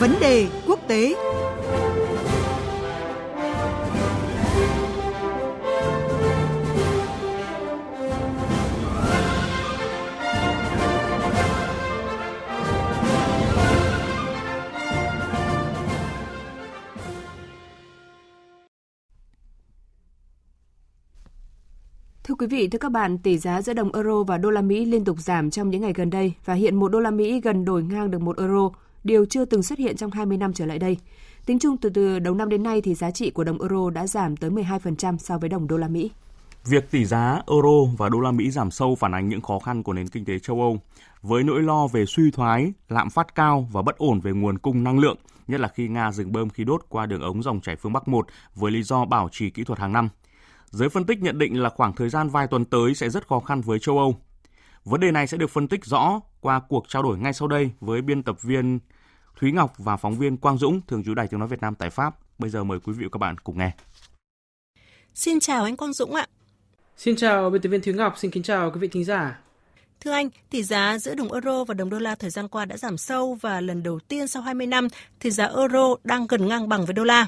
Vấn đề quốc tế. Thưa quý vị, thưa các bạn, tỷ giá giữa đồng euro và đô la Mỹ liên tục giảm trong những ngày gần đây và hiện một đô la Mỹ gần đổi ngang được một euro, điều chưa từng xuất hiện trong 20 năm trở lại đây. Tính chung từ từ đầu năm đến nay thì giá trị của đồng euro đã giảm tới 12% so với đồng đô la Mỹ. Việc tỷ giá euro và đô la Mỹ giảm sâu phản ánh những khó khăn của nền kinh tế châu Âu với nỗi lo về suy thoái, lạm phát cao và bất ổn về nguồn cung năng lượng, nhất là khi Nga dừng bơm khí đốt qua đường ống dòng chảy phương Bắc 1 với lý do bảo trì kỹ thuật hàng năm. Giới phân tích nhận định là khoảng thời gian vài tuần tới sẽ rất khó khăn với châu Âu. Vấn đề này sẽ được phân tích rõ qua cuộc trao đổi ngay sau đây với biên tập viên Thúy Ngọc và phóng viên Quang Dũng, thường trú Đài Tiếng nói Việt Nam tại Pháp. Bây giờ mời quý vị và các bạn cùng nghe. Xin chào anh Quang Dũng ạ. Xin chào biên tập viên Thúy Ngọc, xin kính chào quý vị thính giả. Thưa anh, tỷ giá giữa đồng euro và đồng đô la thời gian qua đã giảm sâu và lần đầu tiên sau 20 năm, tỷ giá euro đang gần ngang bằng với đô la.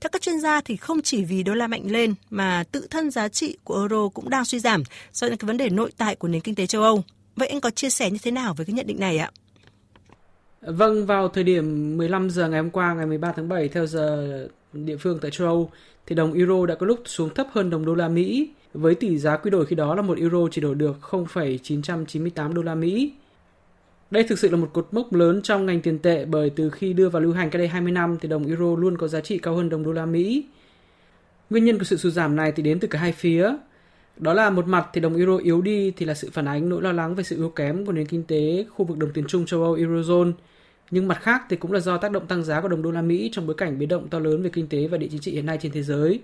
Theo các chuyên gia thì không chỉ vì đô la mạnh lên mà tự thân giá trị của euro cũng đang suy giảm do những cái vấn đề nội tại của nền kinh tế châu Âu. Vậy anh có chia sẻ như thế nào với cái nhận định này ạ? Vâng, vào thời điểm 15 giờ ngày hôm qua ngày 13 tháng 7 theo giờ địa phương tại châu Âu thì đồng euro đã có lúc xuống thấp hơn đồng đô la Mỹ với tỷ giá quy đổi khi đó là một euro chỉ đổi được 0,998 đô la Mỹ. Đây thực sự là một cột mốc lớn trong ngành tiền tệ bởi từ khi đưa vào lưu hành cách đây 20 năm thì đồng euro luôn có giá trị cao hơn đồng đô la Mỹ. Nguyên nhân của sự sụt giảm này thì đến từ cả hai phía. Đó là một mặt thì đồng euro yếu đi thì là sự phản ánh nỗi lo lắng về sự yếu kém của nền kinh tế khu vực đồng tiền chung châu Âu Eurozone. Nhưng mặt khác thì cũng là do tác động tăng giá của đồng đô la Mỹ trong bối cảnh biến động to lớn về kinh tế và địa chính trị hiện nay trên thế giới.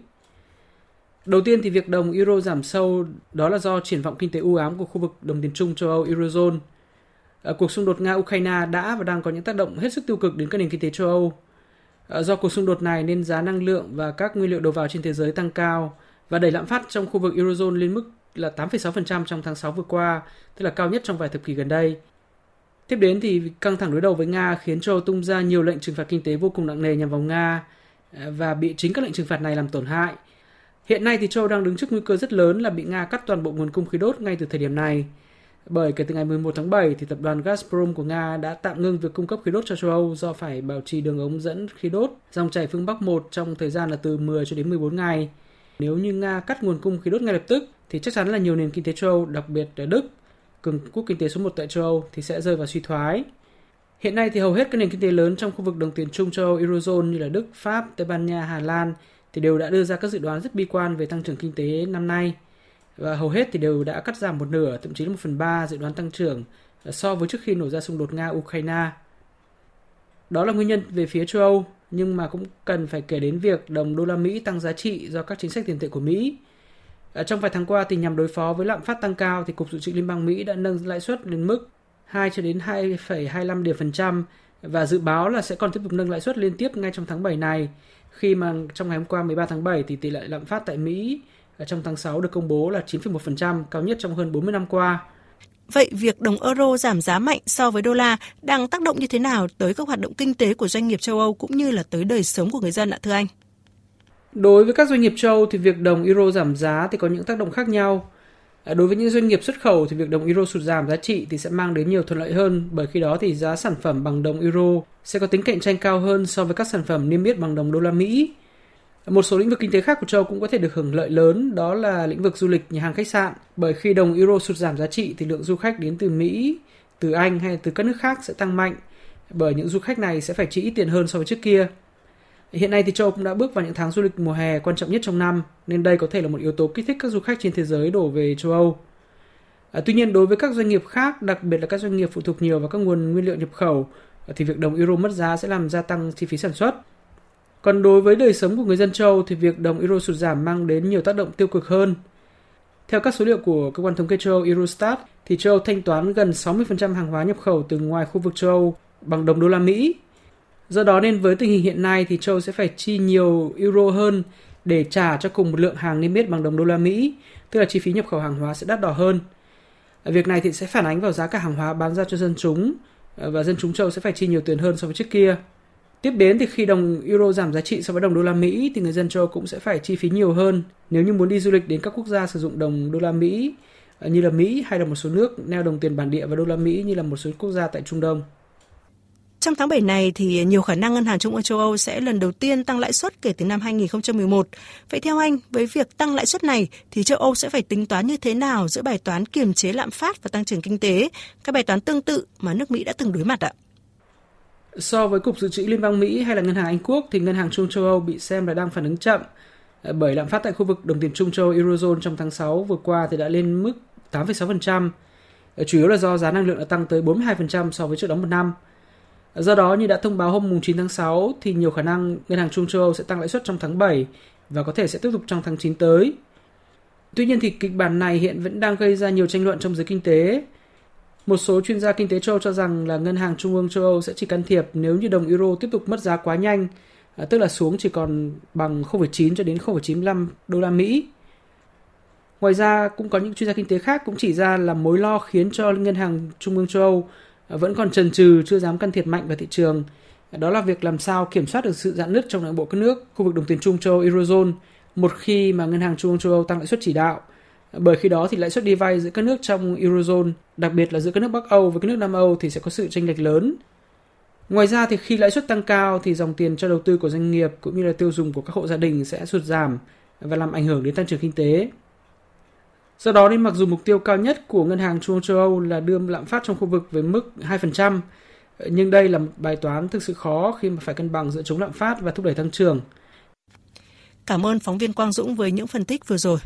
Đầu tiên thì việc đồng euro giảm sâu, đó là do triển vọng kinh tế u ám của khu vực đồng tiền chung châu Âu Eurozone. Ở cuộc xung đột Nga-Ukraine đã và đang có những tác động hết sức tiêu cực đến các nền kinh tế châu Âu. Ờ, do cuộc xung đột này nên giá năng lượng và các nguyên liệu đầu vào trên thế giới tăng cao và đẩy lạm phát trong khu vực Eurozone lên mức là 8,6% trong tháng 6 vừa qua, tức là cao nhất trong vài thập kỷ gần đây. Tiếp đến thì căng thẳng đối đầu với Nga khiến châu tung ra nhiều lệnh trừng phạt kinh tế vô cùng nặng nề nhằm vào Nga à, và bị chính các lệnh trừng phạt này làm tổn hại – Hiện nay thì châu đang đứng trước nguy cơ rất lớn là bị Nga cắt toàn bộ nguồn cung khí đốt ngay từ thời điểm này. Bởi kể từ ngày 11 tháng 7 thì tập đoàn Gazprom của Nga đã tạm ngưng việc cung cấp khí đốt cho châu Âu do phải bảo trì đường ống dẫn khí đốt dòng chảy phương Bắc 1 trong thời gian là từ 10 cho đến 14 ngày. Nếu như Nga cắt nguồn cung khí đốt ngay lập tức thì chắc chắn là nhiều nền kinh tế châu Âu, đặc biệt là Đức, cường quốc kinh tế số 1 tại châu Âu thì sẽ rơi vào suy thoái. Hiện nay thì hầu hết các nền kinh tế lớn trong khu vực đồng tiền chung châu Âu Eurozone như là Đức, Pháp, Tây Ban Nha, Hà Lan thì đều đã đưa ra các dự đoán rất bi quan về tăng trưởng kinh tế năm nay và hầu hết thì đều đã cắt giảm một nửa, thậm chí là một phần ba dự đoán tăng trưởng ờ, so với trước khi nổ ra xung đột Nga-Ukraine. Đó là nguyên nhân về phía châu Âu, nhưng mà cũng cần phải kể đến việc đồng đô la Mỹ tăng giá trị do các chính sách tiền tệ của Mỹ. Ở trong vài tháng qua thì nhằm đối phó với lạm phát tăng cao thì Cục Dự trữ Liên bang Mỹ đã nâng lãi suất lên mức 2 cho đến 2,25 điểm phần trăm và dự báo là sẽ còn tiếp tục nâng lãi suất liên tiếp ngay trong tháng 7 này khi mà trong ngày hôm qua 13 tháng 7 thì tỷ lệ lạm phát tại Mỹ trong tháng 6 được công bố là 9,1%, cao nhất trong hơn 40 năm qua. Vậy việc đồng euro giảm giá mạnh so với đô la đang tác động như thế nào tới các hoạt động kinh tế của doanh nghiệp châu Âu cũng như là tới đời sống của người dân ạ, thưa anh? Đối với các doanh nghiệp châu Âu thì việc đồng euro giảm giá thì có những tác động khác nhau. À, đối với những doanh nghiệp xuất khẩu thì việc đồng euro sụt giảm giá trị thì sẽ mang đến nhiều thuận lợi hơn bởi khi đó thì giá sản phẩm bằng đồng euro sẽ có tính cạnh tranh cao hơn so với các sản phẩm niêm yết bằng đồng đô la Mỹ. Một số lĩnh vực kinh tế khác của châu cũng có thể được hưởng lợi lớn, đó là lĩnh vực du lịch, nhà hàng khách sạn. Bởi khi đồng euro sụt giảm giá trị thì lượng du khách đến từ Mỹ, từ Anh hay từ các nước khác sẽ tăng mạnh, bởi những du khách này sẽ phải chi ít tiền hơn so với trước kia. Hiện nay thì châu cũng đã bước vào những tháng du lịch mùa hè quan trọng nhất trong năm, nên đây có thể là một yếu tố kích thích các du khách trên thế giới đổ về châu Âu. À, tuy nhiên đối với các doanh nghiệp khác, đặc biệt là các doanh nghiệp phụ thuộc nhiều vào các nguồn nguyên liệu nhập khẩu, thì việc đồng euro mất giá sẽ làm gia tăng chi phí sản xuất. Còn đối với đời sống của người dân châu thì việc đồng euro sụt giảm mang đến nhiều tác động tiêu cực hơn. Theo các số liệu của cơ quan thống kê châu Âu Eurostat, thì châu Âu thanh toán gần 60% hàng hóa nhập khẩu từ ngoài khu vực châu Âu bằng đồng đô la Mỹ Do đó nên với tình hình hiện nay thì Châu sẽ phải chi nhiều euro hơn để trả cho cùng một lượng hàng niêm yết bằng đồng đô la Mỹ, tức là chi phí nhập khẩu hàng hóa sẽ đắt đỏ hơn. Việc này thì sẽ phản ánh vào giá cả hàng hóa bán ra cho dân chúng và dân chúng Châu sẽ phải chi nhiều tiền hơn so với trước kia. Tiếp đến thì khi đồng euro giảm giá trị so với đồng đô la Mỹ thì người dân châu Âu cũng sẽ phải chi phí nhiều hơn nếu như muốn đi du lịch đến các quốc gia sử dụng đồng đô la Mỹ à, như là Mỹ hay là một số nước neo đồng tiền bản địa và đô la Mỹ như là một số quốc gia tại Trung Đông. Trong tháng 7 này thì nhiều khả năng Ngân hàng Trung ương châu Âu sẽ lần đầu tiên tăng lãi suất kể từ năm 2011. Vậy theo anh, với việc tăng lãi suất này thì châu Âu sẽ phải tính toán như thế nào giữa bài toán kiềm chế lạm phát và tăng trưởng kinh tế, các bài toán tương tự mà nước Mỹ đã từng đối mặt ạ? So với Cục Dự trữ Liên bang Mỹ hay là Ngân hàng Anh Quốc thì Ngân hàng Trung châu Âu bị xem là đang phản ứng chậm ờ, bởi lạm phát tại khu vực đồng tiền Trung châu Eurozone trong tháng 6 vừa qua thì đã lên mức 8,6%, ờ, chủ yếu là do giá năng lượng đã tăng tới 42% so với trước đó một năm. Ờ, do đó, như đã thông báo hôm 9 tháng 6, thì nhiều khả năng Ngân hàng Trung châu Âu sẽ tăng lãi suất trong tháng 7 và có thể sẽ tiếp tục trong tháng 9 tới. Tuy nhiên thì kịch bản này hiện vẫn đang gây ra nhiều tranh luận trong giới kinh tế. Một số chuyên gia kinh tế châu cho rằng là Ngân hàng Trung ương châu Âu sẽ chỉ can thiệp nếu như đồng euro tiếp tục mất giá quá nhanh, à, tức là xuống chỉ còn bằng 0,9 cho đến 0,95 đô la Mỹ. Ngoài ra, cũng có những chuyên gia kinh tế khác cũng chỉ ra là mối lo khiến cho Ngân hàng Trung ương châu Âu à, vẫn còn chần chừ, chưa dám can thiệp mạnh vào thị trường. À, đó là việc làm sao kiểm soát được sự giãn nứt trong nội bộ các nước khu vực đồng tiền chung châu Âu Eurozone một khi mà ngân hàng trung ương châu Âu tăng lãi suất chỉ đạo. Bởi khi đó thì lãi suất đi vay giữa các nước trong Eurozone, đặc biệt là giữa các nước Bắc Âu với các nước Nam Âu thì sẽ có sự chênh lệch lớn. Ngoài ra thì khi lãi suất tăng cao thì dòng tiền cho đầu tư của doanh nghiệp cũng như là tiêu dùng của các hộ gia đình sẽ sụt giảm và làm ảnh hưởng đến tăng trưởng kinh tế. Do đó nên mặc dù mục tiêu cao nhất của Ngân hàng Trung ương châu Âu là đưa lạm phát trong khu vực với mức 2%, nhưng đây là một bài toán thực sự khó khi mà phải cân bằng giữa chống lạm phát và thúc đẩy tăng trưởng. Cảm ơn phóng viên Quang Dũng với những phân tích vừa rồi.